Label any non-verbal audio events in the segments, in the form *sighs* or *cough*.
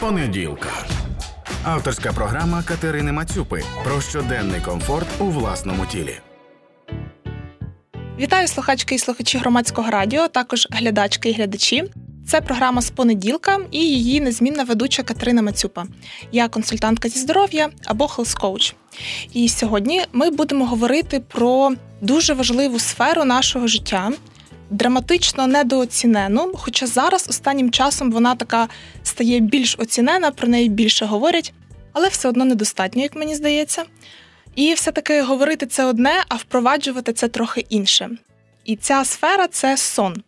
понеділка. Авторська програма Катерини Мацюпи про щоденний комфорт у власному тілі. Вітаю слухачки і слухачі громадського радіо, також глядачки і глядачі. Це програма з понеділка і її незмінна ведуча Катерина Мацюпа. Я консультантка зі здоров'я або coach. І сьогодні ми будемо говорити про дуже важливу сферу нашого життя, драматично недооцінену. Хоча зараз останнім часом вона така стає більш оцінена, про неї більше говорять, але все одно недостатньо, як мені здається. І все-таки говорити це одне, а впроваджувати це трохи інше. І ця сфера це сон.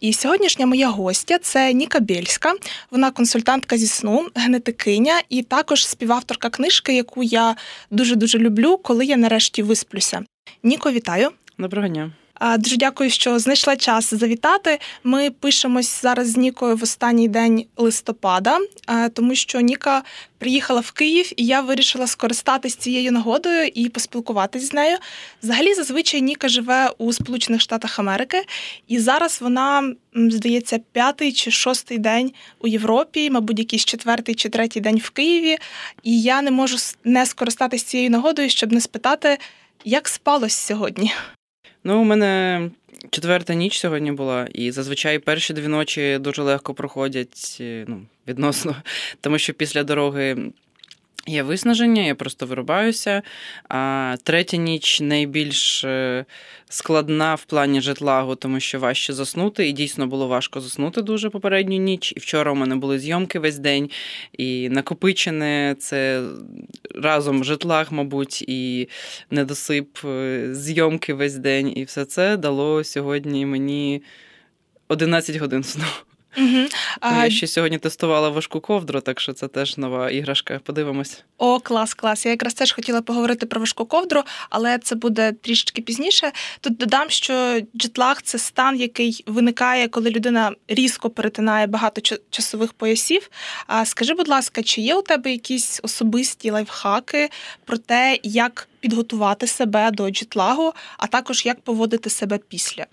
І сьогоднішня моя гостя це Ніка Бєльська. Вона консультантка зі сну, генетикиня і також співавторка книжки, яку я дуже дуже люблю, коли я нарешті висплюся. Ніко, вітаю! Доброго дня. Дуже дякую, що знайшла час завітати. Ми пишемось зараз з Нікою в останній день листопада, тому що Ніка приїхала в Київ, і я вирішила скористатись цією нагодою і поспілкуватись з нею. Взагалі, зазвичай Ніка живе у Сполучених Штатах Америки, і зараз вона здається п'ятий чи шостий день у Європі, мабуть, якийсь четвертий чи третій день в Києві. І я не можу не скористатись цією нагодою, щоб не спитати, як спалось сьогодні. Ну, у мене четверта ніч сьогодні була, і зазвичай перші дві ночі дуже легко проходять е, ну, відносно, *laughs* тому що після дороги Є виснаження, я просто вирубаюся. А третя ніч найбільш е, складна в плані жетлагу, тому що важче заснути. І дійсно було важко заснути дуже попередню ніч. І вчора у мене були зйомки весь день, і накопичене це разом жетлаг, мабуть, і недосип е, зйомки весь день. І все це дало сьогодні мені 11 годин сну. Угу. А... Я ще сьогодні тестувала важку ковдру, так що це теж нова іграшка. Подивимось. О, клас, клас. Я якраз теж хотіла поговорити про важку ковдру, але це буде трішечки пізніше. Тут додам, що джетлаг це стан, який виникає, коли людина різко перетинає багато часових поясів. А скажи, будь ласка, чи є у тебе якісь особисті лайфхаки про те, як підготувати себе до джетлагу, а також як поводити себе після?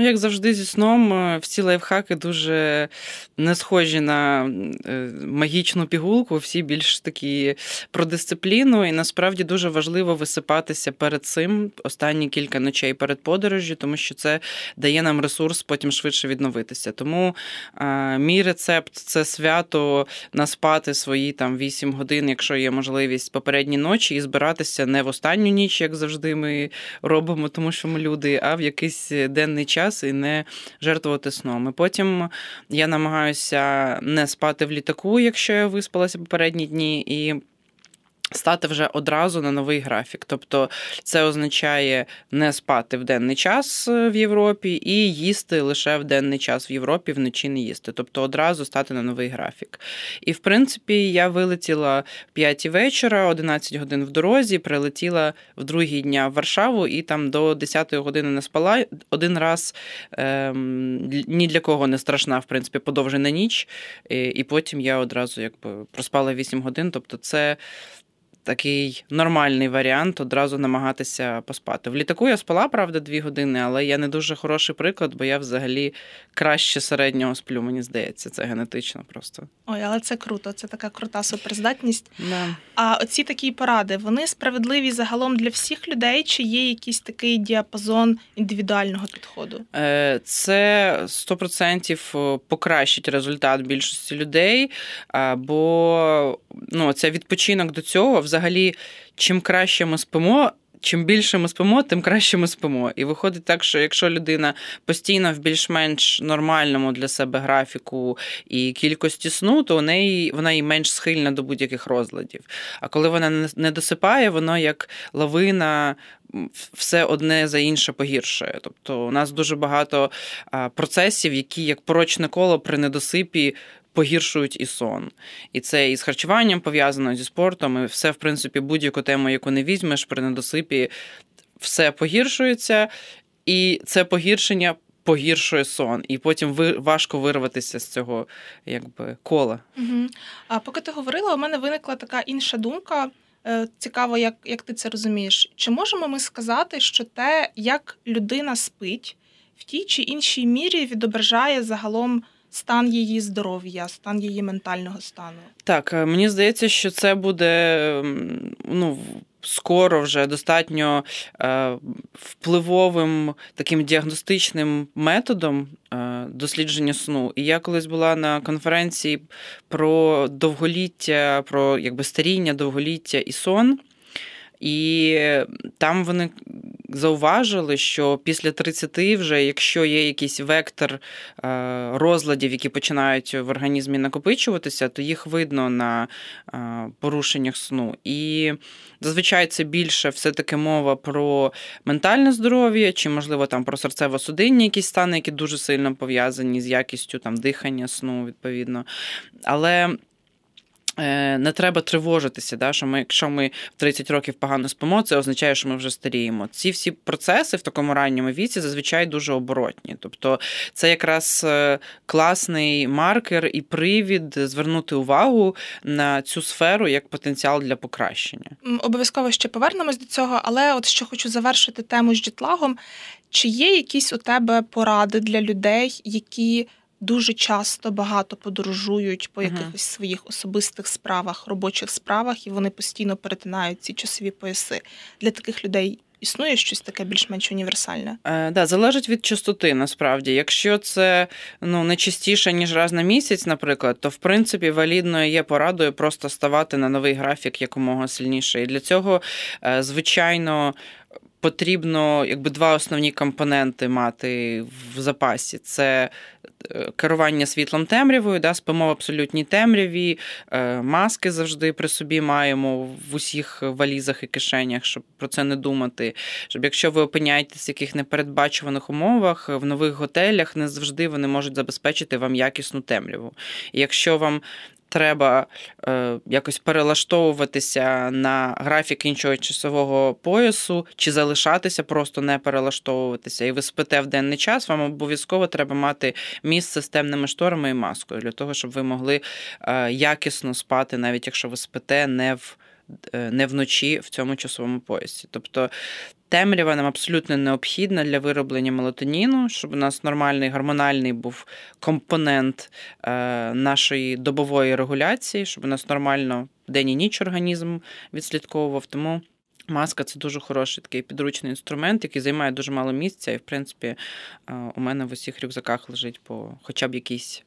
Ну, як завжди, зі сном, е, всі лайфхаки дуже не схожі на е, магічну пігулку, всі більш такі про дисципліну. І насправді дуже важливо висипатися перед цим останні кілька ночей перед подорожю, тому що це дає нам ресурс потім швидше відновитися. Тому а, мій рецепт це свято наспати свої там 8 годин, якщо є можливість попередні ночі, і збиратися не в останню ніч, як завжди ми робимо, тому що ми люди, а в якийсь денний час час і не жертвувати сном. І Потім я намагаюся не спати в літаку, якщо я виспалася попередні дні. і Стати вже одразу на новий графік. Тобто це означає не спати в денний час е, в Європі і їсти лише в денний час в Європі, вночі не їсти. Тобто одразу стати на новий графік. І в принципі, я вилетіла в 5 вечора, 11 годин в дорозі, прилетіла в другий дня в Варшаву і там до 10 години не спала. Один раз ем, ні для кого не страшна, в принципі, подовжена ніч. І, і потім я одразу якби проспала 8 годин. Тобто, це такий нормальний варіант одразу намагатися поспати. В літаку я спала, правда, дві години, але я не дуже хороший приклад, бо я взагалі краще середнього сплю, мені здається, це генетично просто. Ой, але це круто, це така крута суперздатність. Да. А оці такі поради, вони справедливі загалом для всіх людей, чи є якийсь такий діапазон індивідуального підходу? Е, це 100% покращить результат більшості людей, бо ну, це відпочинок до цього взагалі взагалі, чим краще ми спимо. Чим більше ми спимо, тим краще ми спимо. І виходить так, що якщо людина постійно в більш-менш нормальному для себе графіку і кількості сну, то у неї вона і менш схильна до будь-яких розладів. А коли вона не досипає, воно як лавина. Все одне за інше погіршує. Тобто у нас дуже багато процесів, які як порочне коло при недосипі погіршують і сон. І це і з харчуванням пов'язано зі спортом, і все, в принципі, будь-яку тему, яку не візьмеш при недосипі, все погіршується, і це погіршення. Погіршує сон, і потім ви важко вирватися з цього якби кола. Угу. А поки ти говорила, у мене виникла така інша думка. Е, цікаво, як як ти це розумієш. Чи можемо ми сказати, що те, як людина спить, в тій чи іншій мірі відображає загалом стан її здоров'я, стан її ментального стану? Так, е, мені здається, що це буде ну, скоро вже достатньо е, впливовим таким діагностичним методом е, дослідження сну. І я колись була на конференції про довголіття, про якби старіння, довголіття і сон. І там вони зауважили, що після 30 вже, якщо є якийсь вектор е, розладів, які починають в організмі накопичуватися, то їх видно на е, порушеннях сну. І зазвичай це більше все-таки мова про ментальне здоров'я, чи, можливо, там про серцево-судинні якісь стани, які дуже сильно пов'язані з якістю там дихання сну, відповідно. Але не треба тривожитися, да, що ми, якщо ми в 30 років погано спимо, це означає, що ми вже старіємо. Ці всі процеси в такому ранньому віці зазвичай дуже оборотні. Тобто це якраз е, класний маркер і привід звернути увагу на цю сферу як потенціал для покращення. Обов'язково ще повернемось до цього, але от що хочу завершити тему з джетлагом. Чи є якісь у тебе поради для людей, які дуже часто багато подорожують по якихось uh-huh. своїх особистих справах, робочих справах, і вони постійно перетинають ці часові пояси. Для таких людей існує щось таке більш-менш універсальне? Е, да, залежить від частоти, насправді. Якщо це ну не частіше ніж раз на місяць, наприклад, то в принципі валідною є порадою просто ставати на новий графік якомога сильніше. І для цього, е, звичайно, потрібно якби два основні компоненти мати в запасі: це е, керування світлом темрявою, да, спимо в абсолютній темряві, е, маски завжди при собі маємо в усіх валізах і кишенях, щоб про це не думати. Щоб якщо ви опиняєтесь в яких непередбачуваних умовах в нових готелях, не завжди вони можуть забезпечити вам якісну темряву. І якщо вам треба е, якось перелаштовуватися на графік іншого часового поясу, чи залишатися, просто не перелаштовуватися. І ви спите в денний час, вам обов'язково треба мати місце з темними шторами і маскою для того, щоб ви могли е, якісно спати, навіть якщо ви спите не в. Е, не вночі в цьому часовому поясі. Тобто Темрява нам абсолютно необхідна для вироблення мелатоніну, щоб у нас нормальний гормональний був компонент е, нашої добової регуляції, щоб у нас нормально день і ніч організм відслідковував. Тому маска це дуже хороший такий підручний інструмент, який займає дуже мало місця. І, в принципі, е, у мене в усіх рюкзаках лежить по хоча б якійсь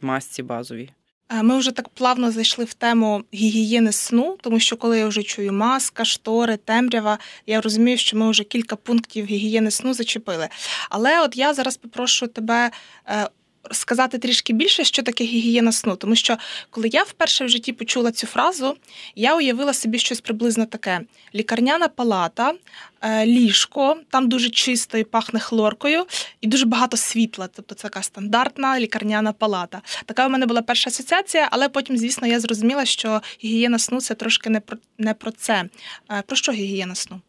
масці базовій. Е, ми вже так плавно зайшли в тему гігієни сну, тому що коли я вже чую маска, штори, темрява, я розумію, що ми вже кілька пунктів гігієни сну зачепили. Але от я зараз попрошу тебе е, сказати трішки більше, що таке гігієна сну. Тому що коли я вперше в житті почула цю фразу, я уявила собі щось приблизно таке: лікарняна палата, е, ліжко, там дуже чисто і пахне хлоркою, і дуже багато світла. Тобто це така стандартна лікарняна палата. Така у мене була перша асоціація, але потім, звісно, я зрозуміла, що гігієна сну це трошки не про не про це. Е, про що гігієна сну?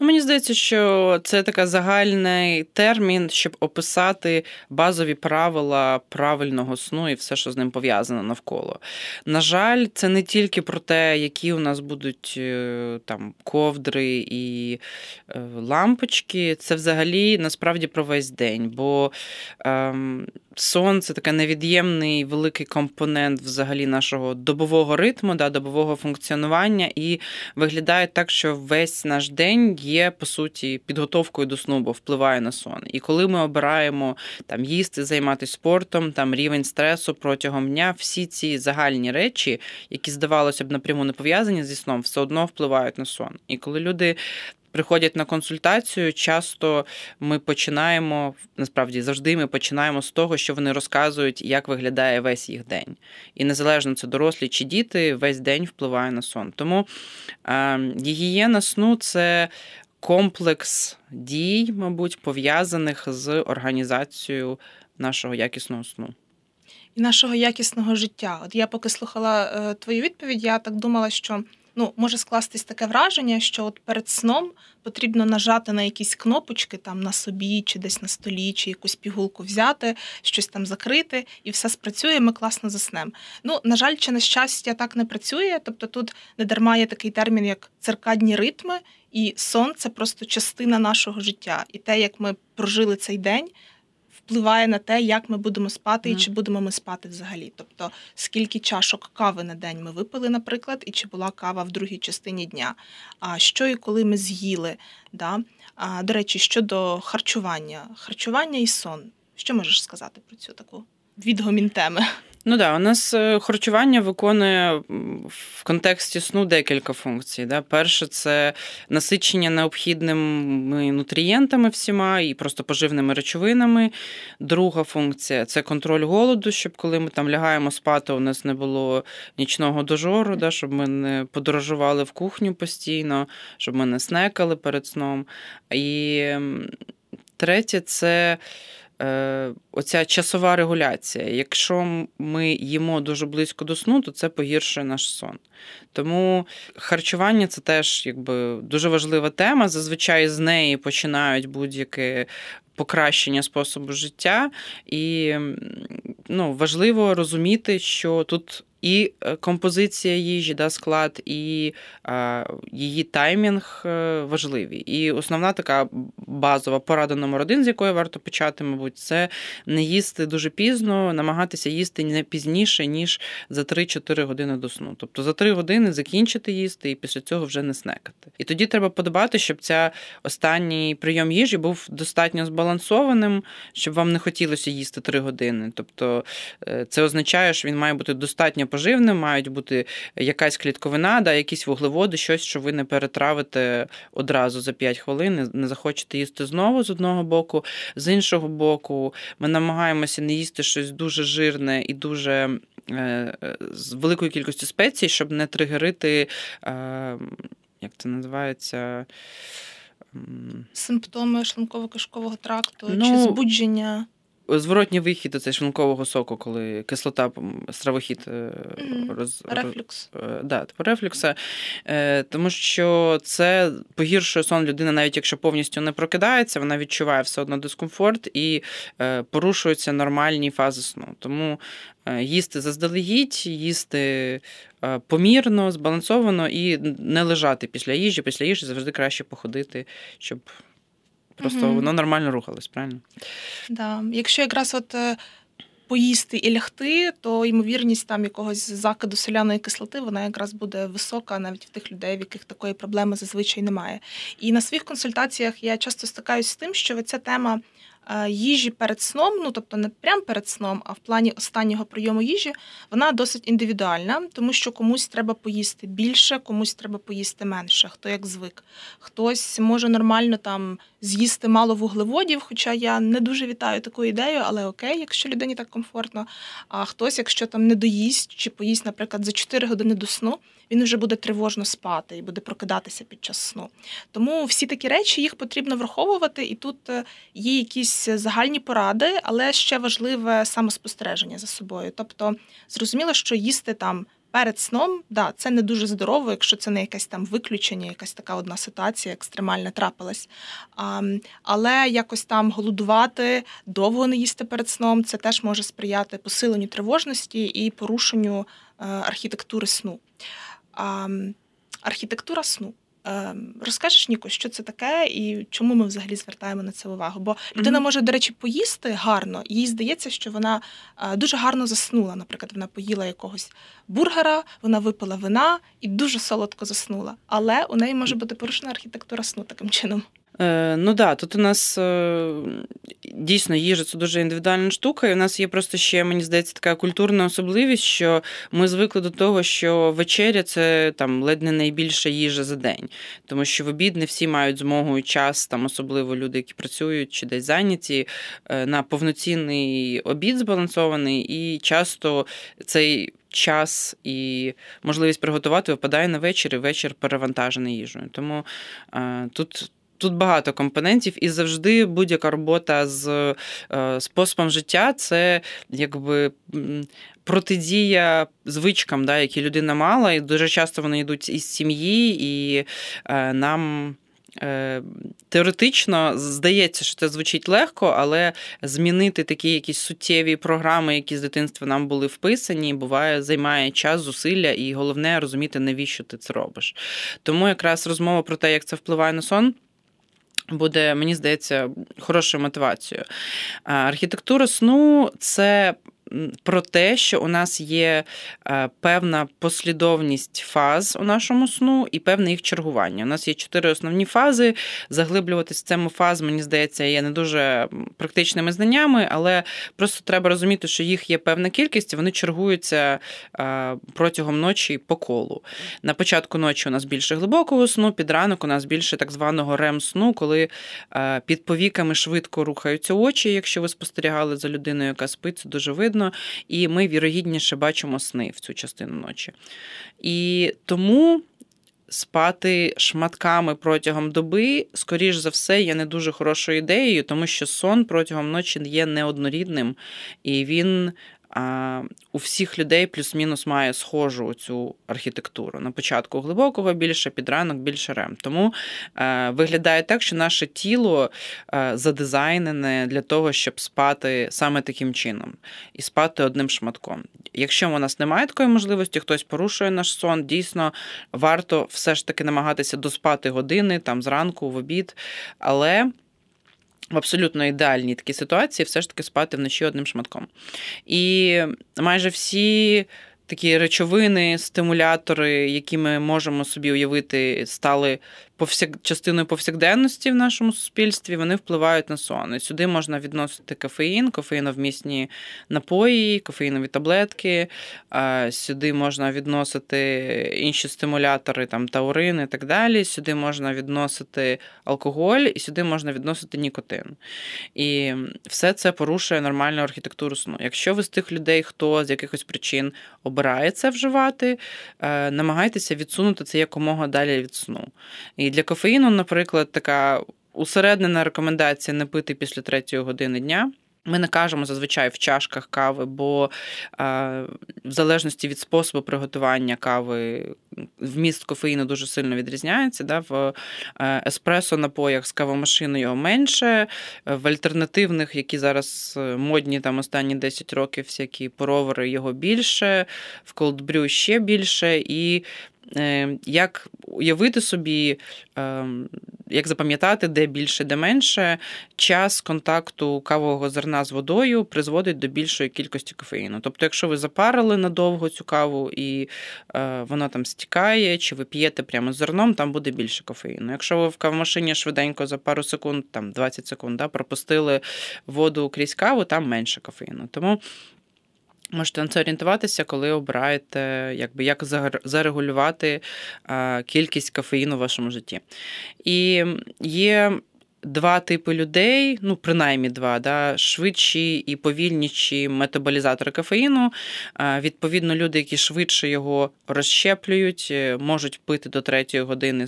Ну, Мені здається, що це така загальний термін, щоб описати базові правила правильного сну і все, що з ним пов'язано навколо. На жаль, це не тільки про те, які у нас будуть е, там ковдри і е, лампочки, це взагалі насправді про весь день. Бо ем, сон це такий невід'ємний великий компонент взагалі нашого добового ритму, да, добового функціонування, і виглядає так, що весь наш день є по суті підготовкою до сну, бо впливає на сон. І коли ми обираємо там їсти, займатися спортом, там рівень стресу протягом дня, всі ці загальні речі, які здавалося б напряму не пов'язані зі сном, все одно впливають на сон. І коли люди приходять на консультацію, часто ми починаємо насправді завжди ми починаємо з того, що вони розказують, як виглядає весь їх день. І незалежно це дорослі чи діти, весь день впливає на сон. Тому е, гігієна сну це. Комплекс дій, мабуть, пов'язаних з організацією нашого якісного сну і нашого якісного життя. От я поки слухала е, твою відповідь, я так думала, що ну, може скластись таке враження, що от перед сном потрібно нажати на якісь кнопочки там на собі, чи десь на столі, чи якусь пігулку взяти, щось там закрити, і все спрацює, ми класно заснемо. Ну, на жаль, чи на щастя так не працює. Тобто тут не дарма є такий термін, як циркадні ритми, і сон це просто частина нашого життя. І те, як ми прожили цей день впливає на те, як ми будемо спати і чи будемо ми спати взагалі. Тобто, скільки чашок кави на день ми випили, наприклад, і чи була кава в другій частині дня, а що і коли ми з'їли. Да? А, до речі, щодо харчування, харчування і сон. Що можеш сказати про цю таку відгомін теми? Ну да, у нас е, харчування виконує в контексті сну декілька функцій. Да? Перше, це насичення необхідними нутрієнтами всіма і просто поживними речовинами. Друга функція це контроль голоду, щоб коли ми там лягаємо спати, у нас не було нічного дожору, да? щоб ми не подорожували в кухню постійно, щоб ми не снекали перед сном. І третє це оця часова регуляція. Якщо ми їмо дуже близько до сну, то це погіршує наш сон. Тому харчування це теж якби дуже важлива тема. Зазвичай з неї починають будь-яке покращення способу життя, і ну, важливо розуміти, що тут. І е, композиція їжі, да, склад, і а, її таймінг е, важливі. І основна така базова порада номер один, з якої варто почати, мабуть, це не їсти дуже пізно, намагатися їсти не пізніше, ніж за 3-4 години до сну. Тобто за 3 години закінчити їсти і після цього вже не снекати. І тоді треба подобати, щоб ця останній прийом їжі був достатньо збалансованим, щоб вам не хотілося їсти 3 години. Тобто е, це означає, що він має бути достатньо поживним, мають бути якась клітковина, да, якісь вуглеводи, щось, що ви не перетравите одразу за 5 хвилин, не- захочете їсти знову з одного боку. З іншого боку, ми намагаємося не їсти щось дуже жирне і дуже. е, З великою кількістю спецій, щоб не тригерити, е, як це називається? Симптоми шлунково-кишкового тракту чи Ну, збудження. Зворотній вихід оцей шлункового соку, коли кислота стравохід Мгм. роз, Рефлюкс. Е, да, типу рефлюкса, Е, тому що це погіршує сон людини, навіть якщо повністю не прокидається, вона відчуває все одно дискомфорт і порушуються нормальні фази сну. Тому їсти заздалегідь, їсти помірно, збалансовано і не лежати після їжі. Після їжі завжди краще походити, щоб просто Мгм. воно нормально рухалось, правильно? Да. Якщо якраз от е, поїсти і лягти, то ймовірність там якогось закиду соляної кислоти вона якраз буде висока навіть в тих людей, в яких такої проблеми зазвичай немає. І на своїх консультаціях я часто стикаюся з тим, що ця тема. Е, Їжі перед сном, ну тобто не прям перед сном, а в плані останнього прийому їжі, вона досить індивідуальна, тому що комусь треба поїсти більше, комусь треба поїсти менше, хто як звик. Хтось може нормально там з'їсти мало вуглеводів, хоча я не дуже вітаю таку ідею, але окей, якщо людині так комфортно. А хтось, якщо там не доїсть чи поїсть, наприклад, за 4 години до сну, він вже буде тривожно спати і буде прокидатися під час сну. Тому всі такі речі їх потрібно враховувати, і тут е, є якісь загальні поради, але ще важливе самоспостереження за собою. Тобто, зрозуміло, що їсти там. Перед сном, да, це не дуже здорово, якщо це не якесь там виключення, якась така одна ситуація екстремальна трапилась. А, але якось там голодувати, довго не їсти перед сном, це теж може сприяти посиленню тривожності і порушенню е, архітектури сну. А, архітектура сну. Е, Розкажеш, Ніко, що це таке і чому ми взагалі звертаємо на це увагу? Бо людина може, до речі, поїсти гарно, їй здається, що вона е, дуже гарно заснула. Наприклад, вона поїла якогось бургера, вона випила вина і дуже солодко заснула. Але у неї може бути порушена архітектура сну таким чином. Е, ну да, тут у нас е, дійсно їжа це дуже індивідуальна штука, і у нас є просто ще, мені здається, така культурна особливість, що ми звикли до того, що вечеря це там ледь не найбільша їжа за день. Тому що в обід не всі мають змогу і час, там особливо люди, які працюють чи десь зайняті, е, на повноцінний обід збалансований, і часто цей. Час і можливість приготувати випадає на вечір, і вечір перевантажений їжею. Тому е, тут Тут багато компонентів, і завжди будь-яка робота з е, способом життя це якби протидія звичкам, да, які людина мала, і дуже часто вони йдуть із сім'ї, і е, нам. е, Теоретично здається, що це звучить легко, але змінити такі якісь суттєві програми, які з дитинства нам були вписані, буває, займає час, зусилля, і головне розуміти, навіщо ти це робиш. Тому якраз розмова про те, як це впливає на сон. Буде, мені здається, хорошою мотивацією. Архітектура сну це про те, що у нас є е, певна послідовність фаз у нашому сну і певне їх чергування. У нас є чотири основні фази. Заглиблюватись в цьому фаз, мені здається, є не дуже практичними знаннями, але просто треба розуміти, що їх є певна кількість, і вони чергуються е, протягом ночі по колу. На початку ночі у нас більше глибокого сну, під ранок у нас більше так званого рем-сну, коли е, під повіками швидко рухаються очі. Якщо ви спостерігали за людиною, яка спить, це дуже видно видно, і ми вірогідніше бачимо сни в цю частину ночі. І тому. Спати шматками протягом доби, скоріш за все, є не дуже хорошою ідеєю, тому що сон протягом ночі є неоднорідним, і він у всіх людей плюс-мінус має схожу цю архітектуру. На початку глибокого більше, під ранок більше рем. Тому е, виглядає так, що наше тіло е, задизайнене для того, щоб спати саме таким чином і спати одним шматком. Якщо у нас немає такої можливості, хтось порушує наш сон, дійсно варто все ж таки намагатися доспати години там зранку, в обід. Але в абсолютно ідеальній такій ситуації все ж таки спати вночі одним шматком. І майже всі такі речовини, стимулятори, які ми можемо собі уявити, стали повсяк... частиною повсякденності в нашому суспільстві, вони впливають на сон. І сюди можна відносити кофеїн, кофеїновмісні напої, кофеїнові таблетки. Сюди можна відносити інші стимулятори, там таурин і так далі. Сюди можна відносити алкоголь, і сюди можна відносити нікотин. І все це порушує нормальну архітектуру сну. Якщо ви з тих людей, хто з якихось причин обирає це вживати, е, намагайтеся відсунути це якомога далі від сну. І для кофеїну, наприклад, така усереднена рекомендація не пити після третьої години дня. Ми не кажемо зазвичай в чашках кави, бо в залежності від способу приготування кави вміст кофеїну дуже сильно відрізняється. Да? В е, еспресо напоях з кавомашиною його менше, в альтернативних, які зараз е, модні там останні 10 років, всякі поровери його більше, в колдбрю ще більше. І як уявити собі, ем, як запам'ятати, де більше, де менше, час контакту кавового зерна з водою призводить до більшої кількості кофеїну. Тобто, якщо ви запарили надовго цю каву і е, вона там стікає, чи ви п'єте прямо з зерном, там буде більше кофеїну. Якщо ви в кавомашині швиденько за пару секунд, там 20 секунд, да, пропустили воду крізь каву, там менше кофеїну. Тому Можете на це орієнтуватися, коли обираєте, якби як зарегулювати кількість кофеїну в вашому житті. І є два типи людей, ну, принаймні два, да, швидші і повільніші метаболізатори кофеїну. Відповідно, люди, які швидше його розщеплюють, е, можуть пити до третьої години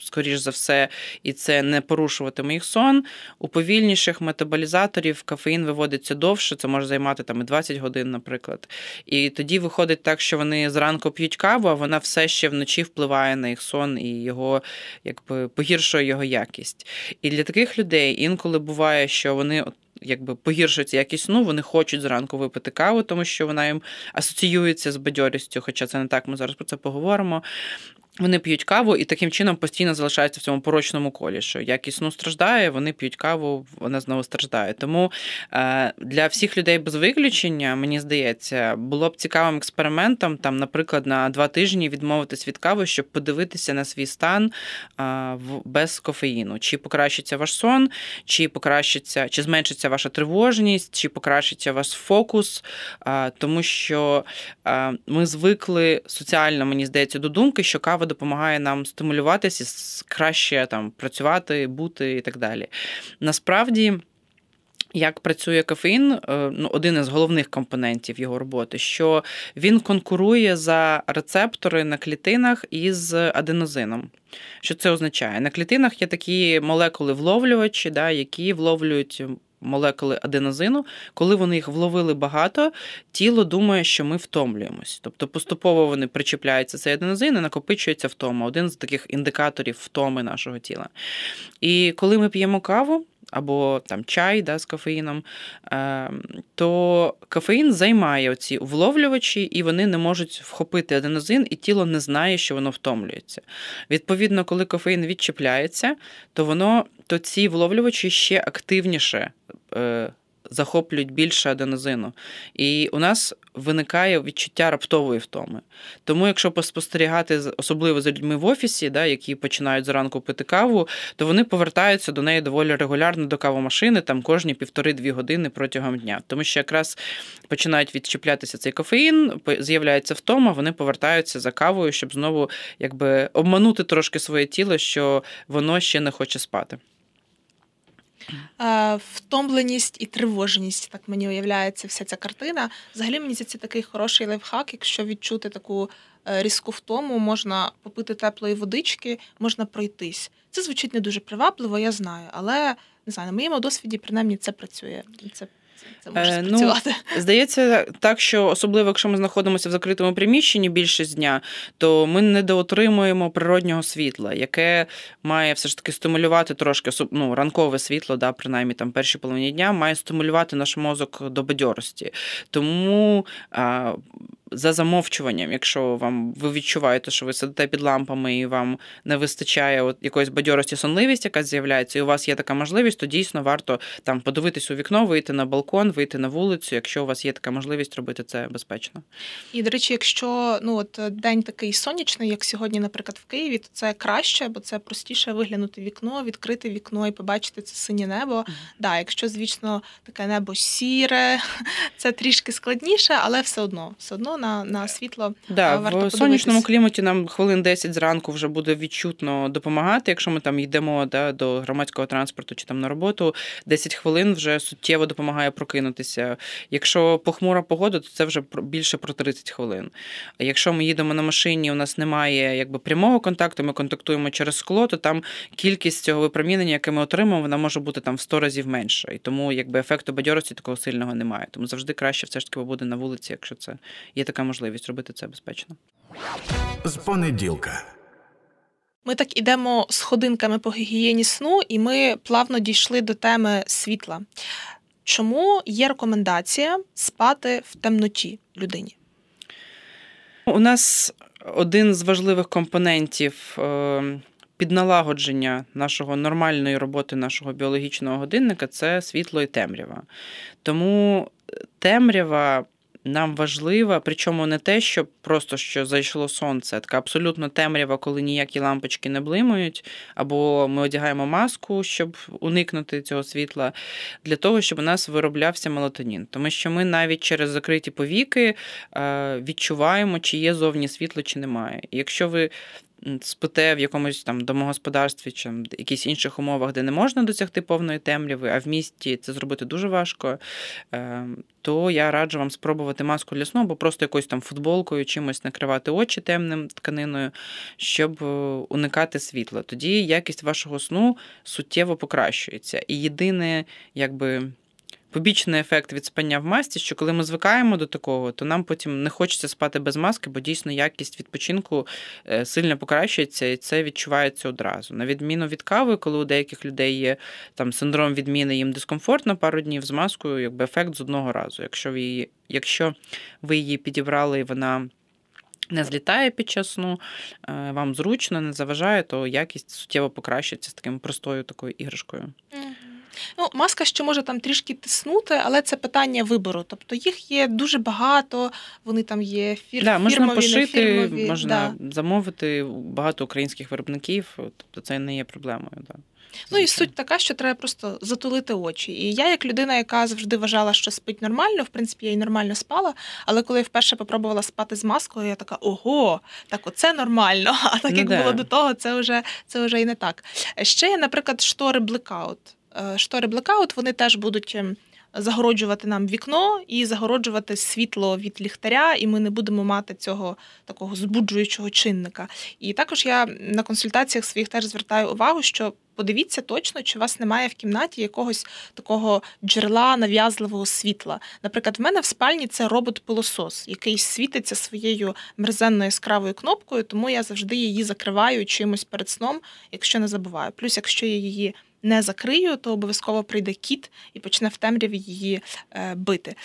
скоріш за все, і це не порушуватиме їх сон. У повільніших метаболізаторів кафеїн виводиться довше, це може займати там і 20 годин, наприклад. І тоді виходить так, що вони зранку п'ють каву, а вона все ще вночі впливає на їх сон і його якби погіршує його якість. І для таких людей інколи буває, що вони. Якби погіршується якість сну, вони хочуть зранку випити каву, тому що вона їм асоціюється з бадьорістю, хоча це не так, ми зараз про це поговоримо. Вони п'ють каву і таким чином постійно залишаються в цьому порочному колі, що якість сну страждає, вони п'ють каву, вона знову страждає. Тому е, для всіх людей без виключення, мені здається, було б цікавим експериментом, там, наприклад, на два тижні відмовитись від кави, щоб подивитися на свій стан без кофеїну. Чи покращиться ваш сон, чи покращиться, чи зменшиться ваша тривожність, чи покращиться ваш фокус, тому що ми звикли соціально, мені здається, до думки, що кава кава допомагає нам стимулюватися, краще там працювати, бути і так далі. Насправді. Як працює кофеїн, е, ну, один із головних компонентів його роботи, що він конкурує за рецептори на клітинах із аденозином. Що це означає? На клітинах є такі молекули-вловлювачі, да, які вловлюють молекули аденозину, коли вони їх вловили багато, тіло думає, що ми втомлюємось. Тобто поступово вони причіпляються цей аденозин і накопичується втома, один з таких індикаторів втоми нашого тіла. І коли ми п'ємо каву, або там чай да, з кофеїном, е, то кофеїн займає ці вловлювачі, і вони не можуть вхопити аденозин, і тіло не знає, що воно втомлюється. Відповідно, коли кофеїн відчіпляється, то воно то ці вловлювачі ще активніше. Захоплюють більше аденозину. І у нас виникає відчуття раптової втоми. Тому, якщо поспостерігати, особливо за людьми в офісі, да, які починають зранку пити каву, то вони повертаються до неї доволі регулярно до кавомашини, там кожні півтори-дві години протягом дня. Тому що якраз починають відчіплятися цей кофеїн, з'являється втома, вони повертаються за кавою, щоб знову якби обманути трошки своє тіло, що воно ще не хоче спати. Е, втомленість і тривожність, так мені уявляється, вся ця картина. Взагалі, мені це такий хороший лайфхак, якщо відчути таку е, різку втому, можна попити теплої водички, можна пройтись. Це звучить не дуже привабливо, я знаю, але не знаю, на моєму досвіді принаймні це працює. Це це може е, ну. Ну, здається, так що особливо, якщо ми знаходимося в закритому приміщенні більшість дня, то ми недоотримуємо природнього світла, яке має все ж таки стимулювати трошки ну, ранкове світло, да, принаймні там перші половині дня, має стимулювати наш мозок до бадьорості. Тому а, за замовчуванням, якщо вам ви відчуваєте, що ви сидите під лампами і вам не вистачає от якоїсь бадьорості, сонливість, яка з'являється, і у вас є така можливість, то дійсно варто там подивитись у вікно, вийти на балкон, вийти на вулицю, якщо у вас є така можливість робити це безпечно. І до речі, якщо ну от день такий сонячний, як сьогодні, наприклад, в Києві, то це краще, бо це простіше виглянути вікно, відкрити вікно і побачити це синє небо. Mm. Да, якщо, звісно, таке небо сіре, *laughs* це трішки складніше, але все одно, все одно на на світло. Да, варто В сонячному кліматі нам хвилин 10 зранку вже буде відчутно допомагати. Якщо ми там йдемо да, до громадського транспорту чи там на роботу, 10 хвилин вже суттєво допомагає прокинутися. Якщо похмура погода, то це вже більше про 30 хвилин. А якщо ми їдемо на машині, у нас немає якби прямого контакту, ми контактуємо через скло, то там кількість цього випромінення, яке ми отримуємо, вона може бути там в 100 разів менша. І тому якби ефекту бадьорості такого сильного немає. Тому завжди краще все ж таки буде на вулиці, якщо це є така можливість робити це безпечно. З понеділка. Ми так ідемо сходинками по гігієні сну, і ми плавно дійшли до теми світла. Чому є рекомендація спати в темноті людині? У нас один з важливих компонентів е, підналагодження нашого нормальної роботи нашого біологічного годинника це світло і темрява. Тому темрява нам важлива, причому не те, що просто що зайшло сонце, така абсолютно темрява, коли ніякі лампочки не блимають, або ми одягаємо маску, щоб уникнути цього світла, для того, щоб у нас вироблявся мелатонін. Тому що ми навіть через закриті повіки е, відчуваємо, чи є зовні світло, чи немає. І якщо ви спите в якомусь там домогосподарстві чи в якихось інших умовах, де не можна досягти повної темряви, а в місті це зробити дуже важко, ем, то я раджу вам спробувати маску для сну, або просто якоюсь там футболкою, чимось накривати очі темним тканиною, щоб е, уникати світла. Тоді якість вашого сну суттєво покращується. І єдине, якби побічний ефект від спання в масці, що коли ми звикаємо до такого, то нам потім не хочеться спати без маски, бо дійсно якість відпочинку е, сильно покращується, і це відчувається одразу. На відміну від кави, коли у деяких людей є там синдром відміни, їм дискомфорт на пару днів з маскою, якби ефект з одного разу. Якщо ви її, якщо ви її підібрали і вона. Не злітає під час сну, е, вам зручно, не заважає, то якість суттєво покращується з таким простою такою іграшкою. Ну, маска ще може там трішки тиснути, але це питання вибору. Тобто їх є дуже багато, вони там є фір... да, можна фірмові, пошити, нефірмові. можна да. замовити багато українських виробників, тобто це не є проблемою. Да. Ну і суть така, що треба просто затулити очі. І я, як людина, яка завжди вважала, що спить нормально, в принципі, я й нормально спала. Але коли я вперше попробувала спати з маскою, я така ого, так оце нормально. *laughs* А так ну, як да. було до того, це вже це вже і не так. Ще є, наприклад, штори блекаут. Штори блекаут вони теж будуть ем, загороджувати нам вікно і загороджувати світло від ліхтаря, і ми не будемо мати цього такого збуджуючого чинника. І також я на консультаціях своїх теж звертаю увагу, що подивіться точно, чи у вас немає в кімнаті якогось такого джерела нав'язливого світла. Наприклад, в мене в спальні це робот-пилосос, який світиться своєю мерзенною яскравою кнопкою, тому я завжди її закриваю чимось перед сном, якщо не забуваю. Плюс, якщо я її не закрию, то обов'язково прийде кіт і почне в темряві її е, бити.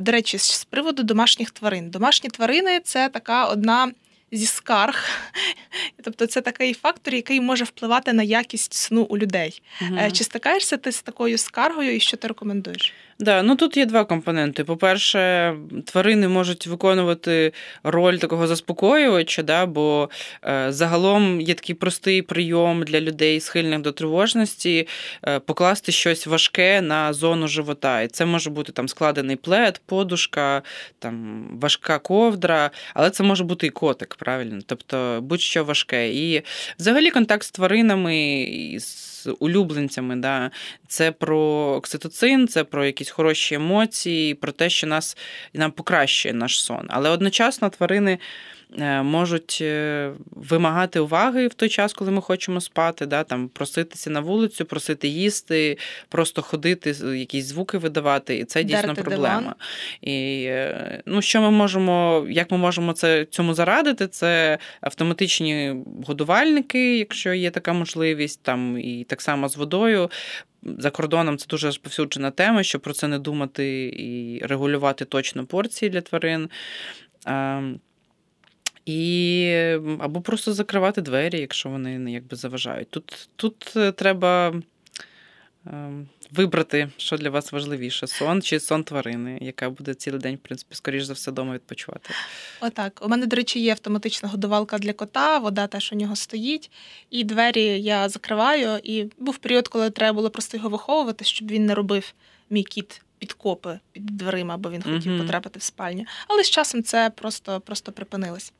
До речі, з приводу домашніх тварин. Домашні тварини це така одна зі скарг. *laughs* Тобто це такий фактор, який може впливати на якість сну у людей. Угу. Чи стикаєшся ти з такою скаргою і що ти рекомендуєш? Да, ну тут є два компоненти. По-перше, тварини можуть виконувати роль такого заспокоювача, да, бо е, загалом є такий простий прийом для людей, схильних до тривожності, е, покласти щось важке на зону живота. І це може бути там складений плед, подушка, там важка ковдра, але це може бути і котик, правильно? Тобто будь-що важке. І взагалі контакт з тваринами. І улюбленцями. Да. Це про окситоцин, це про якісь хороші емоції, про те, що нас нам покращує наш сон. Але одночасно тварини. Е, можуть е, вимагати уваги в той час, коли ми хочемо спати, да, там проситися на вулицю, просити їсти, просто ходити, якісь звуки видавати, і це дійсно Дерти проблема. Диван. І е, ну, що ми можемо, як ми можемо це цьому зарадити? Це автоматичні годувальники, якщо є така можливість, там і так само з водою. За кордоном це дуже розповсюджена тема, щоб про це не думати і регулювати точно порції для тварин. Ем, і або просто закривати двері, якщо вони ну, якби заважають. Тут тут е, треба е, вибрати, що для вас важливіше: сон чи сон тварини, яка буде цілий день, в принципі, скоріш за все, вдома відпочивати. Отак. У мене, до речі, є автоматична годувалка для кота, вода теж у нього стоїть, і двері я закриваю. І був період, коли треба було просто його виховувати, щоб він не робив мій кіт підкопи під дверима, бо він хотів mm-hmm. потрапити в спальню. Але з часом це просто просто припинилось.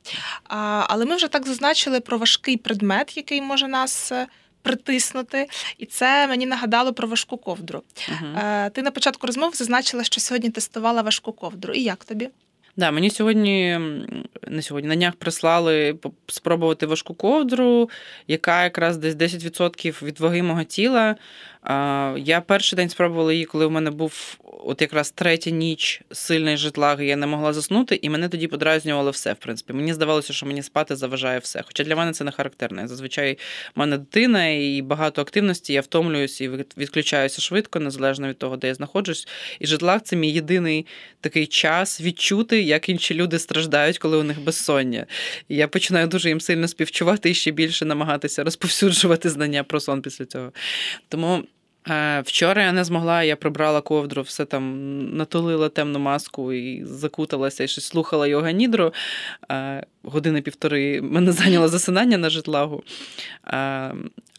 А, Але ми вже так зазначили про важкий предмет, який може нас. Е, притиснути, і це мені нагадало про важку ковдру. Uh-huh. Ти на початку розмови зазначила, що сьогодні тестувала важку ковдру. І як тобі? Да, мені сьогодні не сьогодні на днях прислали спробувати важку ковдру, яка якраз десь 10% від ваги мого тіла. Я перший день спробувала її, коли в мене був от якраз третя ніч сильної житлаги, я не могла заснути, і мене тоді подразнювало все. В принципі, мені здавалося, що мені спати заважає все. Хоча для мене це не характерно. Зазвичай в мене дитина і багато активності, я втомлююсь і відключаюся швидко, незалежно від того, де я знаходжусь. І житлаг це мій єдиний такий час відчути, як інші люди страждають, коли у них безсоння. І я починаю дуже їм сильно співчувати і ще більше намагатися розповсюджувати знання про сон після цього. Тому. Е, вчора я не змогла, я прибрала ковдру, все там натулила темну маску і закуталася, і щось слухала йога нідру. Е, години півтори мене зайняло засинання на житлагу. Е,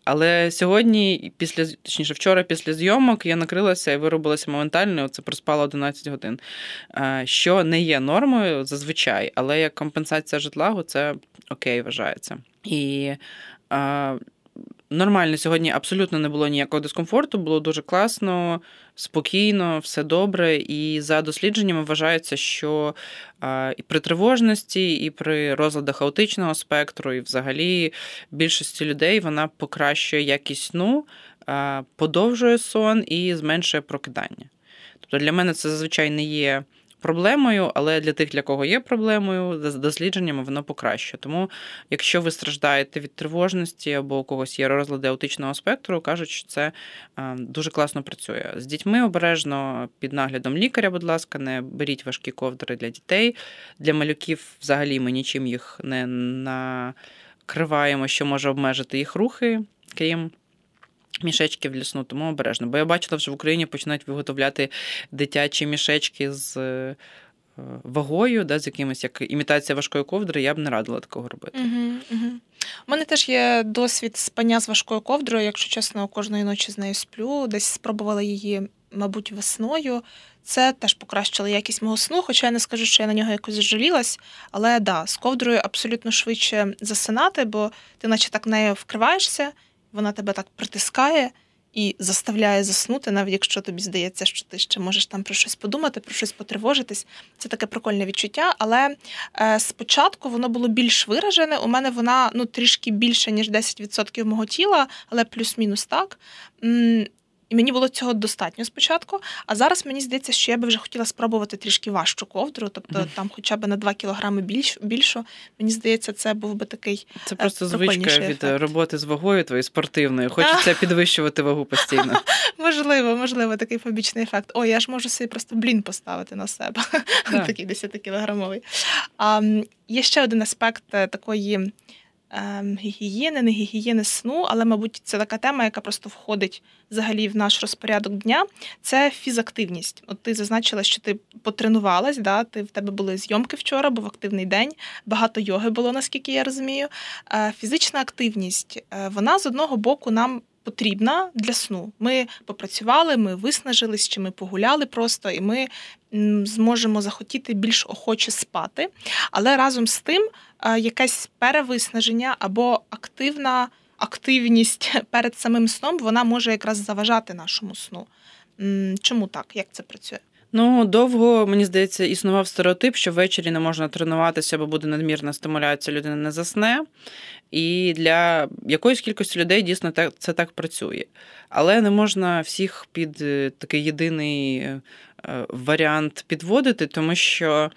але сьогодні, після точніше, вчора, після зйомок, я накрилася і виробилася моментально. Це проспала 11 годин. Що не є нормою зазвичай, але як компенсація житлагу, це окей, вважається. І Нормально сьогодні абсолютно не було ніякого дискомфорту, було дуже класно, спокійно, все добре. І за дослідженнями вважається, що і при тривожності, і при розладах хаотичного спектру, і взагалі більшості людей вона покращує якість сну, подовжує сон і зменшує прокидання. Тобто для мене це зазвичай не є проблемою, але для тих, для кого є проблемою, з дослідженнями воно покращує. Тому, якщо ви страждаєте від тривожності або у когось є розлади аутичного спектру, кажуть, що це дуже класно працює. З дітьми обережно під наглядом лікаря, будь ласка, не беріть важкі ковдри для дітей. Для малюків взагалі ми нічим їх не накриваємо, що може обмежити їх рухи, крім мішечки в лісну, тому обережно. Бо я бачила, вже в Україні починають виготовляти дитячі мішечки з е, вагою, да, з якимось як імітація важкої ковдри, я б не радила такого робити. Угу, угу. У мене теж є досвід спання з важкою ковдрою, якщо чесно, кожної ночі з нею сплю. Десь спробувала її, мабуть, весною. Це теж покращило якість мого сну, хоча я не скажу, що я на нього якось жалілась. Але да, з ковдрою абсолютно швидше засинати, бо ти, наче так нею вкриваєшся вона тебе так притискає і заставляє заснути, навіть якщо тобі здається, що ти ще можеш там про щось подумати, про щось потривожитись. Це таке прикольне відчуття. Але е, спочатку воно було більш виражене. У мене вона ну трішки більше, ніж 10% мого тіла, але плюс-мінус так. І мені було цього достатньо спочатку. А зараз мені здається, що я би вже хотіла спробувати трішки важчу ковдру, тобто mm. там хоча б на 2 кілограми більш, більшу. Мені здається, це був би такий. Це просто звичка від роботи з вагою твоєї спортивної. Хочеться підвищувати вагу постійно. *laughs* Можливо, можливо, такий побічний ефект. О, я ж можу собі просто блін поставити на себе. *laughs* Такий 10-кілограмовий. А, Є ще один аспект е, такої. Ем, гігієни, не гігієни сну, але, мабуть, це така тема, яка просто входить взагалі в наш розпорядок дня. Це фізактивність. От ти зазначила, що ти потренувалась, да? ти в тебе були зйомки вчора, був активний день, багато йоги було, наскільки я розумію. Е, фізична активність, е, вона з одного боку нам. Потрібна для сну. Ми попрацювали, ми виснажились, чи ми погуляли просто, і ми зможемо захотіти більш охоче спати. Але разом з тим Е, якесь перевиснаження або активна активність *laughs* перед самим сном вона може якраз заважати нашому сну. Чому так? Як це працює? Ну, довго, мені здається, існував стереотип, що ввечері не можна тренуватися, бо буде надмірна стимуляція, людина не засне. І для якоїсь кількості людей дійсно це так працює. Але не можна всіх під е, такий єдиний е, варіант підводити, тому що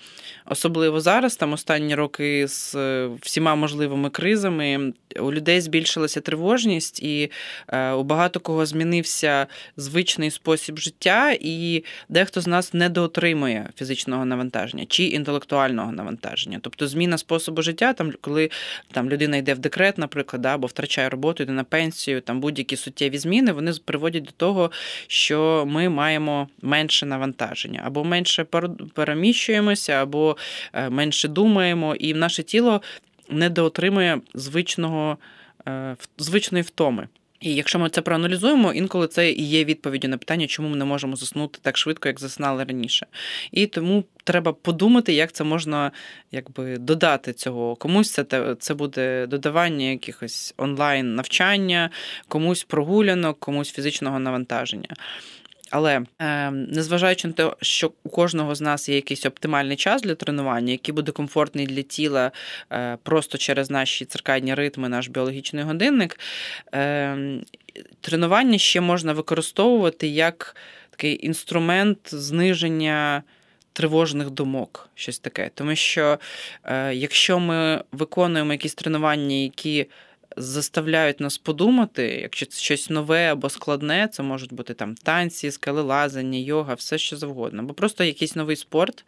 особливо зараз, там останні роки з е, всіма можливими кризами, у людей збільшилася тривожність, і е, у багато кого змінився звичний спосіб життя, і дехто з нас недоотримує фізичного навантаження чи інтелектуального навантаження. Тобто зміна способу життя, там коли там людина йде в декрет, наприклад, або втрачає роботу, йде на пенсію, там будь-які суттєві зміни, вони приводять до того, що ми маємо менше навантаження навантаження, або менше переміщуємося, або е, менше думаємо, і наше тіло недоотримує звичного, е, звичної втоми. І якщо ми це проаналізуємо, інколи це і є відповіддю на питання, чому ми не можемо заснути так швидко, як заснали раніше. І тому треба подумати, як це можна якби додати цього. Комусь це це буде додавання якихось онлайн навчання, комусь прогулянок, комусь фізичного навантаження. Але е, незважаючи на те, що у кожного з нас є якийсь оптимальний час для тренування, який буде комфортний для тіла е, просто через наші циркадні ритми, наш біологічний годинник, е, тренування ще можна використовувати як такий інструмент зниження. Тривожних думок, щось таке. Тому що е, якщо ми виконуємо якісь тренування, які заставляють нас подумати, якщо це щось нове або складне, це можуть бути там танці, скелелазання, йога, все що завгодно, або просто якийсь новий спорт.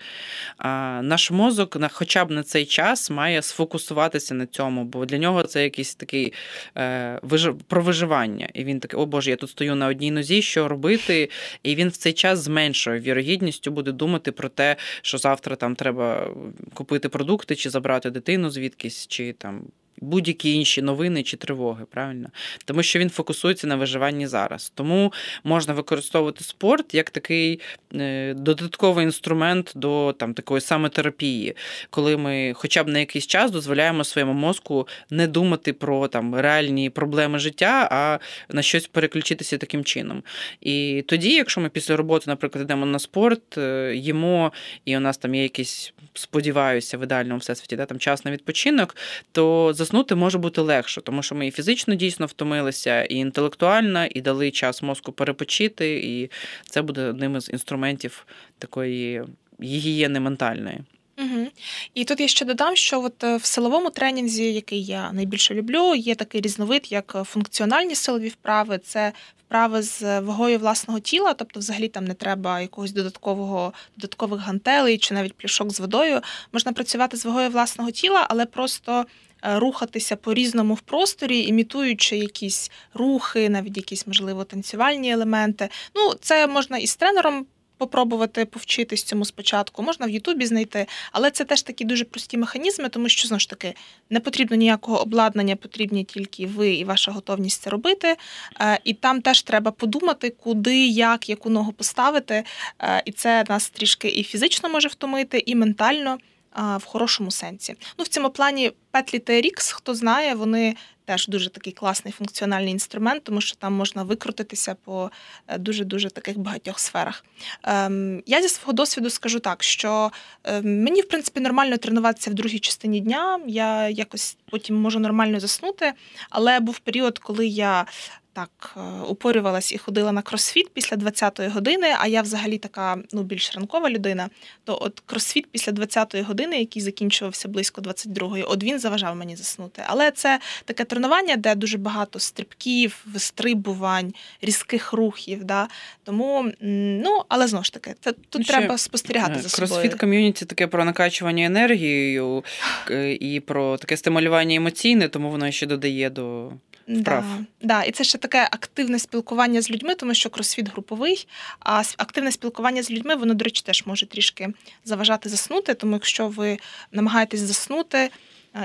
Наш мозок, на хоча б на цей час, має сфокусуватися на цьому, бо для нього це якийсь такий е, виж... про виживання. І він такий, о Боже, я тут стою на одній нозі, що робити? І він в цей час з вірогідністю буде думати про те, що завтра там треба купити продукти чи забрати дитину звідкись, чи там будь-які інші новини чи тривоги, правильно? Тому що він фокусується на виживанні зараз. Тому можна використовувати спорт як такий е, додатковий інструмент до там такої самотерапії, коли ми, хоча б на якийсь час, дозволяємо своєму мозку не думати про там реальні проблеми життя, а на щось переключитися таким чином. І тоді, якщо ми після роботи, наприклад, йдемо на спорт, е, їмо, і у нас там є якийсь, сподіваюся, в ідеальному всесвіті, да, там час на відпочинок, то заснути може бути легше, тому що ми і фізично дійсно втомилися, і інтелектуально, і дали час мозку перепочити, і це буде одним із інструментів такої гігієни ментальної. Угу. І тут я ще додам, що от е, в силовому тренінзі, який я найбільше люблю, є такий різновид, як функціональні силові вправи. Це вправи з вагою власного тіла, тобто, взагалі там не треба якогось додаткового додаткових гантелей чи навіть плюшок з водою. Можна працювати з вагою власного тіла, але просто Е, рухатися по різному в просторі, імітуючи якісь рухи, навіть якісь, можливо, танцювальні елементи. Ну, це можна і з тренером. Попробувати повчитись цьому спочатку, можна в Ютубі знайти, але це теж такі дуже прості механізми, тому що знову ж таки не потрібно ніякого обладнання, потрібні тільки ви і ваша готовність це робити. Е, і там теж треба подумати, куди, як, яку ногу поставити. Е, і це нас трішки і фізично може втомити, і ментально в хорошому сенсі. Ну, В цьому плані петлі TRX, хто знає, вони теж дуже такий класний функціональний інструмент, тому що там можна викрутитися по е, дуже-дуже таких багатьох сферах. Ем, я зі свого досвіду скажу так, що ем, мені, в принципі, нормально тренуватися в другій частині дня. Я якось потім можу нормально заснути, але був період, коли я так е, упорювалась і ходила на кросфіт після 20-ї години, а я взагалі така ну, більш ранкова людина, то от кросфіт після 20-ї години, який закінчувався близько 22-ї, от він заважав мені заснути. Але це таке тренування, де дуже багато стрибків, вистрибувань, різких рухів. Да? Тому, ну, але знову ж таки, це, тут Ну, ще, треба спостерігати за собою. Кросфіт ком'юніті таке про накачування енергією *sighs* е, і про таке стимулювання емоційне, тому воно ще додає до. Вправ. Да, да, і це ще таке активне спілкування з людьми, тому що кросфіт груповий, а активне спілкування з людьми, воно, до речі, теж може трішки заважати заснути. Тому якщо ви намагаєтесь заснути,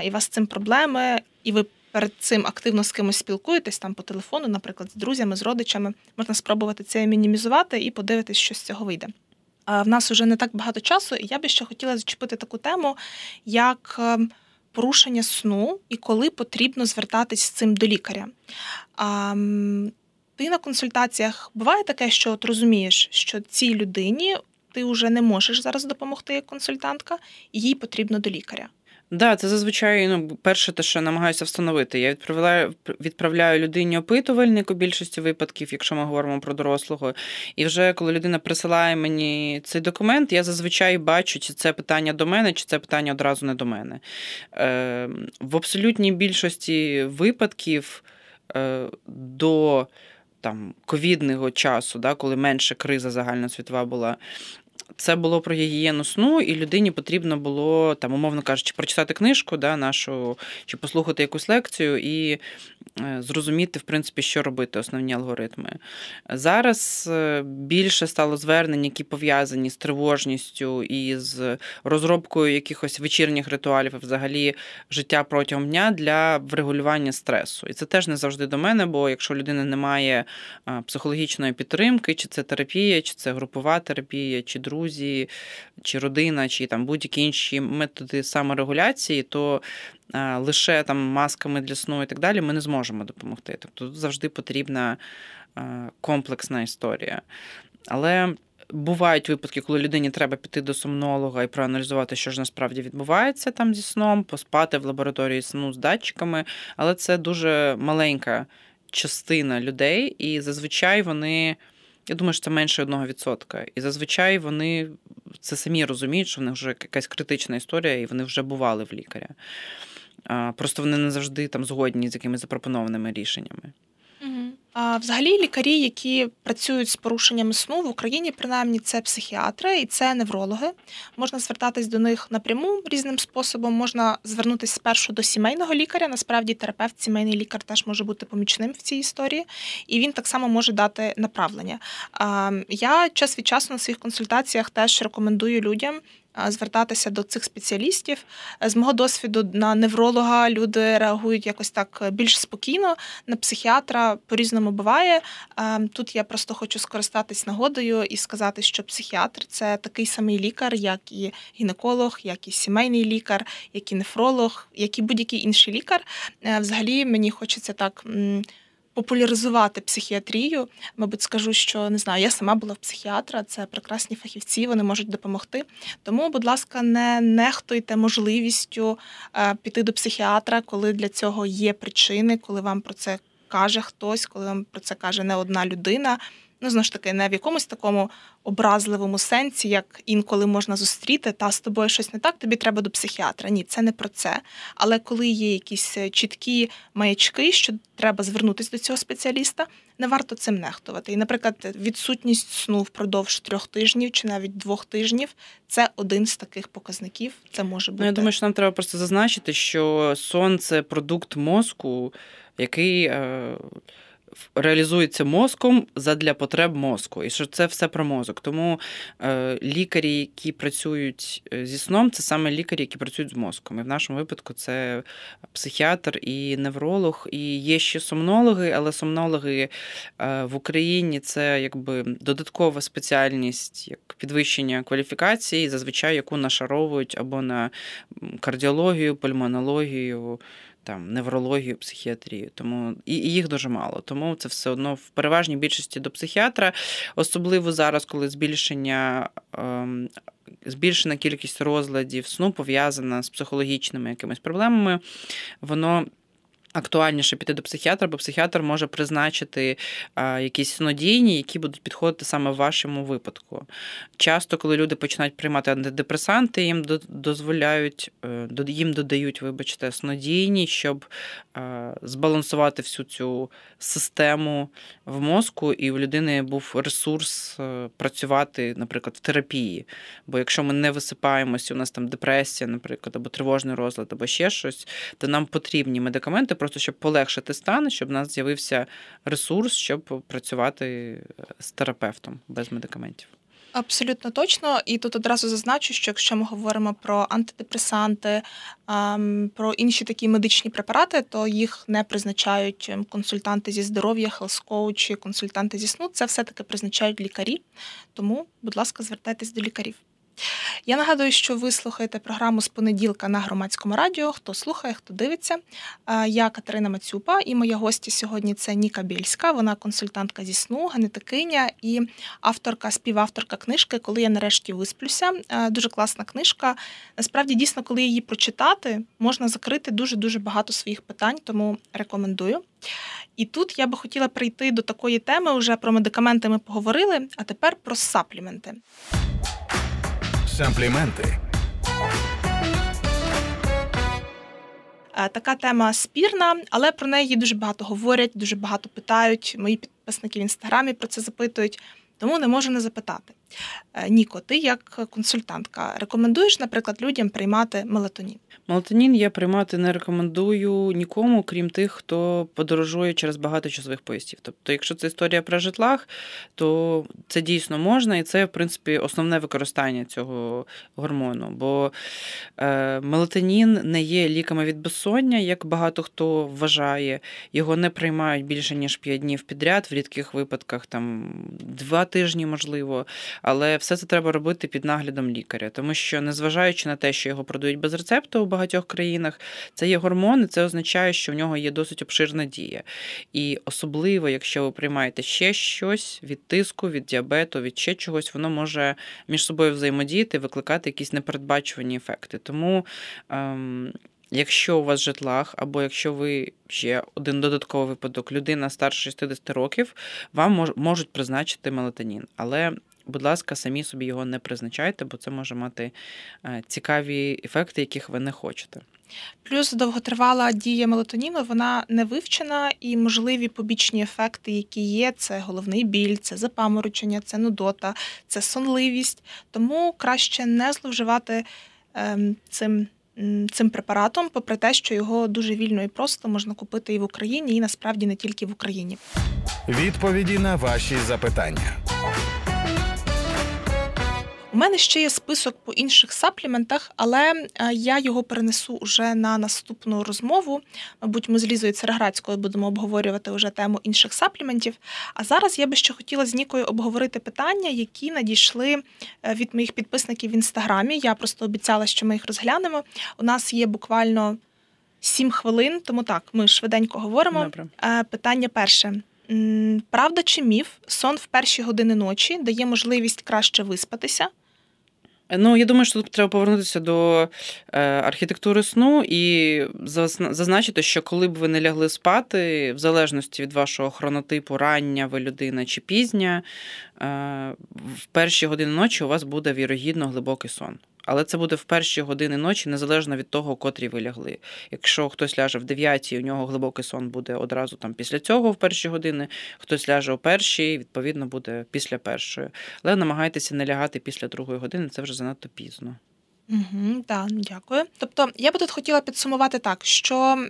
і у вас з цим проблеми, і ви перед цим активно з кимось спілкуєтесь там по телефону, наприклад, з друзями, з родичами, можна спробувати це мінімізувати і подивитись, що з цього вийде. А В нас уже не так багато часу, і я би ще хотіла зачепити таку тему, як ем, порушення сну і коли потрібно звертатись з цим до лікаря. А, ти на консультаціях буває таке, що от розумієш, що цій людині ти вже не можеш зараз допомогти як консультантка, і їй потрібно до лікаря. Да, це зазвичай ну, перше, те, що я намагаюся встановити. Я відправляю відправляю людині опитувальник у більшості випадків, якщо ми говоримо про дорослого. І вже коли людина присилає мені цей документ, я зазвичай бачу, чи це питання до мене, чи це питання одразу не до мене. Е, В абсолютній більшості випадків е, до там ковідного часу, да, коли менше криза загальносвітова була. Це було про гігієну сну, і людині потрібно було там, умовно кажучи, прочитати книжку, да, нашу, чи послухати якусь лекцію. І зрозуміти, в принципі, що робити, основні алгоритми. Зараз е, більше стало звернень, які пов'язані з тривожністю і з розробкою якихось вечірніх ритуалів, взагалі життя протягом дня для врегулювання стресу. І це теж не завжди до мене, бо якщо людина не має психологічної підтримки, чи це терапія, чи це групова терапія, чи друзі, чи родина, чи там будь-які інші методи саморегуляції, то лише там масками для сну і так далі ми не зможемо допомогти. Тобто тут завжди потрібна комплексна історія. Але бувають випадки, коли людині треба піти до сомнолога і проаналізувати, що ж насправді відбувається там зі сном, поспати в лабораторії сну з датчиками, але це дуже маленька частина людей, і зазвичай вони. Я думаю, що це менше 1%. І зазвичай вони це самі розуміють, що в них вже якась критична історія, і вони вже бували в лікаря. Просто вони не завжди там згодні з якимись запропонованими рішеннями. А взагалі лікарі, які працюють з порушеннями сну в Україні, принаймні це психіатри і це неврологи. Можна звертатись до них напряму різним способом. Можна звернутися спершу до сімейного лікаря. Насправді, терапевт, сімейний лікар теж може бути помічним в цій історії, і він так само може дати направлення. Я час від часу на своїх консультаціях теж рекомендую людям. Звертатися до цих спеціалістів з мого досвіду на невролога люди реагують якось так більш спокійно, на психіатра по-різному буває. Е, Тут я просто хочу скористатись нагодою і сказати, що психіатр це такий самий лікар, як і гінеколог, як і сімейний лікар, як і нефролог, як і будь-який інший лікар. Е, Взагалі мені хочеться так. Популяризувати психіатрію, мабуть, скажу, що не знаю, я сама була в психіатра, це прекрасні фахівці, вони можуть допомогти. Тому, будь ласка, не нехтуйте можливістю е, піти до психіатра, коли для цього є причини, коли вам про це каже хтось, коли вам про це каже не одна людина. Ну, знову ж таки, не в якомусь такому образливому сенсі, як інколи можна зустріти, та з тобою щось не так, тобі треба до психіатра. Ні, це не про це. Але коли є якісь е, чіткі маячки, що треба звернутися до цього спеціаліста, не варто цим нехтувати. І, наприклад, відсутність сну впродовж трьох тижнів чи навіть двох тижнів це один з таких показників. Це може бути. Ну, я думаю, що нам треба просто зазначити, що сон це продукт мозку, який е, реалізується мозком задля потреб мозку, і що це все про мозок. Тому е, лікарі, які працюють е, зі сном, це саме лікарі, які працюють з мозком. І в нашому випадку це психіатр і невролог, і є ще сомнологи, але сомнологи е, в Україні це якби додаткова спеціальність, як підвищення кваліфікації, зазвичай яку нашаровують або на кардіологію, пульмонологію там неврологію, психіатрію. Тому і, і їх дуже мало. Тому це все одно в переважній більшості до психіатра, особливо зараз, коли збільшення. Ем, Збільшена кількість розладів сну пов'язана з психологічними якимись проблемами, воно Актуальніше піти до психіатра, бо психіатр може призначити якісь снодійні, які будуть підходити саме в вашому випадку. Часто, коли люди починають приймати антидепресанти, їм дозволяють, е, їм додають, вибачте, снодійні, щоб збалансувати всю цю систему в мозку, і в людини був ресурс е, працювати, наприклад, в терапії. Бо якщо ми не висипаємося, у нас там депресія, наприклад, або тривожний розлад, або ще щось, то нам потрібні медикаменти просто щоб полегшити стан, щоб у нас з'явився ресурс, щоб працювати е, з терапевтом без медикаментів. Абсолютно точно, і тут одразу зазначу, що якщо ми говоримо про антидепресанти, про інші такі медичні препарати, то їх не призначають ем, консультанти зі здоров'я, хелс-коучі, консультанти зі сну. Це все таки призначають лікарі. Тому, будь ласка, звертайтесь до лікарів. Я нагадую, що ви слухаєте програму з понеділка на громадському радіо. Хто слухає, хто дивиться. Я Катерина Мацюпа, і моя гостя сьогодні це Ніка Більська. Вона консультантка зі сну, генетикиня і авторка, співавторка книжки, коли я нарешті висплюся. Дуже класна книжка. Насправді, дійсно, коли її прочитати, можна закрити дуже дуже багато своїх питань, тому рекомендую. І тут я би хотіла прийти до такої теми. Уже про медикаменти ми поговорили, а тепер про сапліменти. Сампліменти. Е, така тема спірна, але про неї дуже багато говорять, дуже багато питають. Мої підписники в інстаграмі про це запитують, тому не можу не запитати. Е, Ніко, ти як консультантка рекомендуєш, наприклад, людям приймати мелатонін? Мелатонін я приймати не рекомендую нікому, крім тих, хто подорожує через багато часових поїздів. Тобто, якщо це історія про житлах, то це дійсно можна, і це, в принципі, основне використання цього гормону. Бо е, мелатонін не є ліками від безсоння, як багато хто вважає. Його не приймають більше ніж 5 днів підряд, в рідких випадках там 2 тижні, можливо. Але все це треба робити під наглядом лікаря, тому що, незважаючи на те, що його продають без рецепту у багатьох країнах, це є гормон, і це означає, що в нього є досить обширна дія. І особливо, якщо ви приймаєте ще щось від тиску, від діабету, від ще чогось, воно може між собою взаємодіяти, викликати якісь непередбачувані ефекти. Тому. Ем, Якщо у вас житлах, або якщо ви ще один додатковий випадок, людина старше 60 років, вам можуть призначити мелатонін. Але будь ласка, самі собі його не призначайте, бо це може мати е, цікаві ефекти, яких ви не хочете. Плюс довготривала дія мелатоніну, вона не вивчена, і можливі побічні ефекти, які є, це головний біль, це запаморочення, це нудота, це сонливість. Тому краще не зловживати ем, цим. Цим препаратом, попри те, що його дуже вільно і просто можна купити і в Україні, і насправді не тільки в Україні. Відповіді на ваші запитання. У мене ще є список по інших сапліментах, але е, я його перенесу уже на наступну розмову. Мабуть, ми з Лізою Цереградською будемо обговорювати вже тему інших сапліментів. А зараз я би ще хотіла з Нікою обговорити питання, які надійшли е, від моїх підписників в інстаграмі. Я просто обіцяла, що ми їх розглянемо. У нас є буквально сім хвилин, тому так, ми швиденько говоримо. Добре. Е, питання перше. Правда чи міф, сон в перші години ночі дає можливість краще виспатися? Ну, я думаю, що тут треба повернутися до е, архітектури сну і зазначити, що коли б ви не лягли спати, в залежності від вашого хронотипу, рання ви людина чи пізня, е, в перші години ночі у вас буде вірогідно глибокий сон але це буде в перші години ночі, незалежно від того, котрі ви лягли. Якщо хтось ляже в 9, у нього глибокий сон буде одразу там після цього, в перші години, хтось ляже у першій, відповідно, буде після першої. Але намагайтеся не лягати після другої години, це вже занадто пізно. Угу, Так, дякую. Тобто, я би тут хотіла підсумувати так, що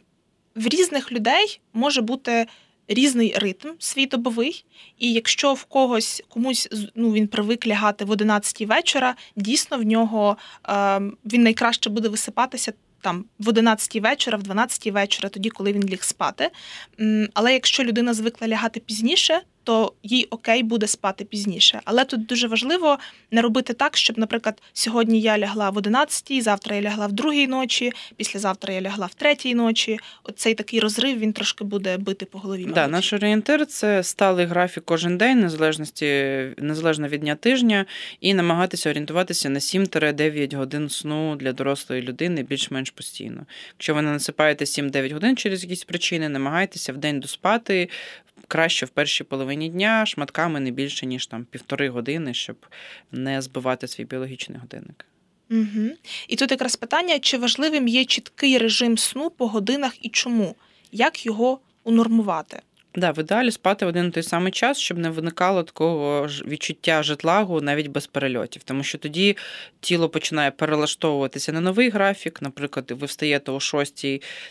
в різних людей може бути різний ритм свій добовий, і якщо в когось комусь ну він привик лягати в 11 вечора, дійсно в нього е, він найкраще буде висипатися. Там в 11 вечора, в 12 вечора, тоді, коли він ліг спати. Але якщо людина звикла лягати пізніше, то їй окей буде спати пізніше. Але тут дуже важливо не робити так, щоб, наприклад, сьогодні я лягла в 11, завтра я лягла в другій ночі, післязавтра я лягла в третій ночі. Оцей такий розрив він трошки буде бити по голові. Да, мабуть. наш орієнтир це сталий графік кожен день, незалежності незалежно від дня тижня, і намагатися орієнтуватися на 7-9 годин сну для дорослої людини більш-менш постійно. Якщо ви не насипаєте 7-9 годин через якісь причини, намагайтеся в день доспати краще в першій половині дня шматками не більше ніж там півтори години, щоб не збивати свій біологічний годинник. Угу. І тут якраз питання: чи важливим є чіткий режим сну по годинах і чому? Як його унормувати? Да, в ідеалі спати в один той самий час, щоб не виникало такого ж відчуття жетлагу навіть без перельотів, тому що тоді тіло починає перелаштовуватися на новий графік. Наприклад, ви встаєте о 6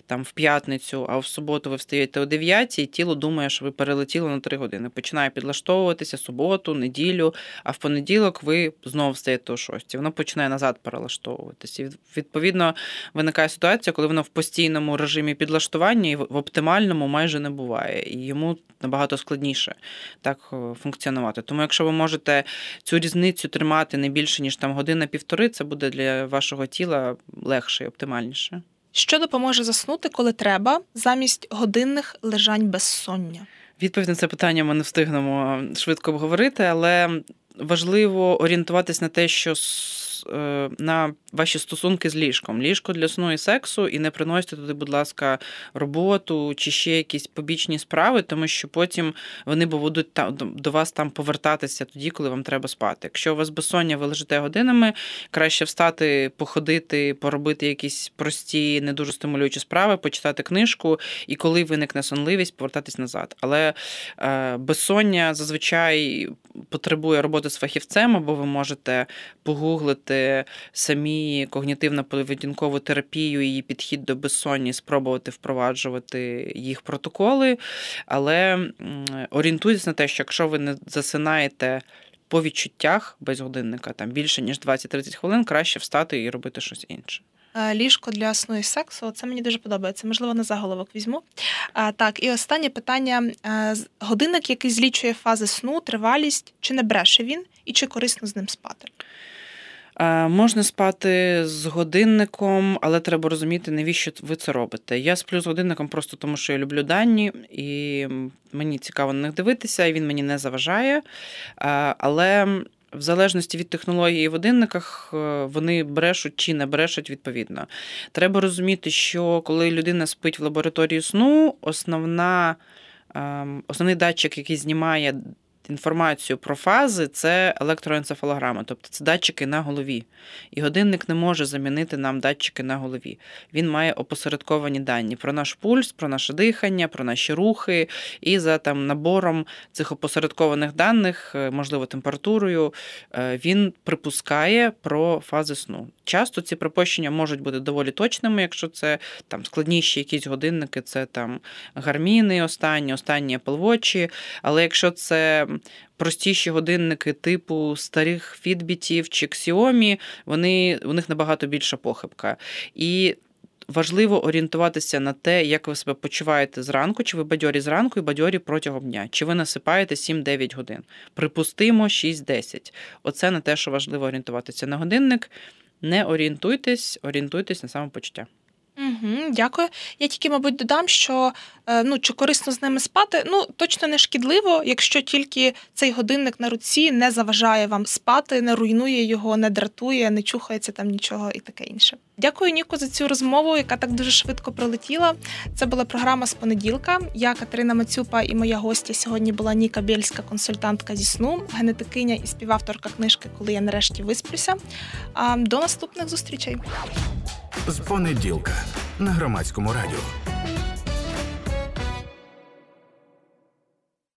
там в п'ятницю, а в суботу ви встаєте о 9, і тіло думає, що ви перелетіли на 3 години. Починає підлаштовуватися суботу, неділю, а в понеділок ви знову встаєте о 6. Воно починає назад перелаштовуватися. І відповідно виникає ситуація, коли воно в постійному режимі підлаштування і в оптимальному майже не буває. І йому набагато складніше так е, функціонувати. Тому, якщо ви можете цю різницю тримати не більше ніж там година-півтори, це буде для вашого тіла легше і оптимальніше. Що допоможе заснути, коли треба, замість годинних лежань безсоння? Відповідь на це питання ми не встигнемо швидко обговорити, але важливо орієнтуватись на те, що на ваші стосунки з ліжком. Ліжко для сну і сексу, і не приносите туди, будь ласка, роботу чи ще якісь побічні справи, тому що потім вони будуть до вас там повертатися тоді, коли вам треба спати. Якщо у вас безсоння, ви лежите годинами, краще встати, походити, поробити якісь прості, не дуже стимулюючі справи, почитати книжку, і коли виникне сонливість, повертатись назад. Але е, безсоння зазвичай потребує роботи з фахівцем, або ви можете погуглити самі когнітивно-поведінкову терапію, її підхід до безсонні, спробувати впроваджувати їх протоколи, але орієнтуйтесь на те, що якщо ви не засинаєте. По відчуттях без годинника там більше ніж 20-30 хвилин, краще встати і робити щось інше. Е, ліжко для сну і сексу це мені дуже подобається. Можливо, на заголовок візьму. А, Так, і останнє питання: е, годинник, який злічує фази сну, тривалість, чи не бреше він, і чи корисно з ним спати? Можна спати з годинником, але треба розуміти, навіщо ви це робите. Я сплю з годинником просто тому, що я люблю дані, і мені цікаво на них дивитися, і він мені не заважає. Але в залежності від технології в годинниках е, вони брешуть чи не брешуть відповідно. Треба розуміти, що коли людина спить в лабораторії сну, основна, ем, основний датчик, який знімає інформацію про фази це електроенцефалограма, тобто це датчики на голові. І годинник не може замінити нам датчики на голові. Він має опосередковані дані про наш пульс, про наше дихання, про наші рухи. І за там набором цих опосередкованих даних, е, можливо, температурою, е, він припускає про фази сну. Часто ці припущення можуть бути доволі точними, якщо це там складніші якісь годинники, це там гарміни, останні, останні Apple Watch, Але якщо це простіші годинники типу старих фідбітів чи Xiaomi, вони у них набагато більша похибка. І Важливо орієнтуватися на те, як ви себе почуваєте зранку, чи ви бадьорі зранку і бадьорі протягом дня, чи ви насипаєте 7-9 годин. Припустимо 6-10. Оце на те, що важливо орієнтуватися на годинник. Не орієнтуйтесь, орієнтуйтесь на самопочуття. Угу, Дякую. Я тільки, мабуть, додам, що е, ну чи корисно з ними спати, ну точно не шкідливо, якщо тільки цей годинник на руці не заважає вам спати, не руйнує його, не дратує, не чухається там нічого і таке інше. Дякую, Ніко, за цю розмову, яка так дуже швидко пролетіла. Це була програма з понеділка. Я Катерина Мацюпа і моя гостя сьогодні була Ніка Бєльська, консультантка зі сну, генетикиня і співавторка книжки Коли я нарешті висплюся. А до наступних зустрічей з понеділка на громадському радіо.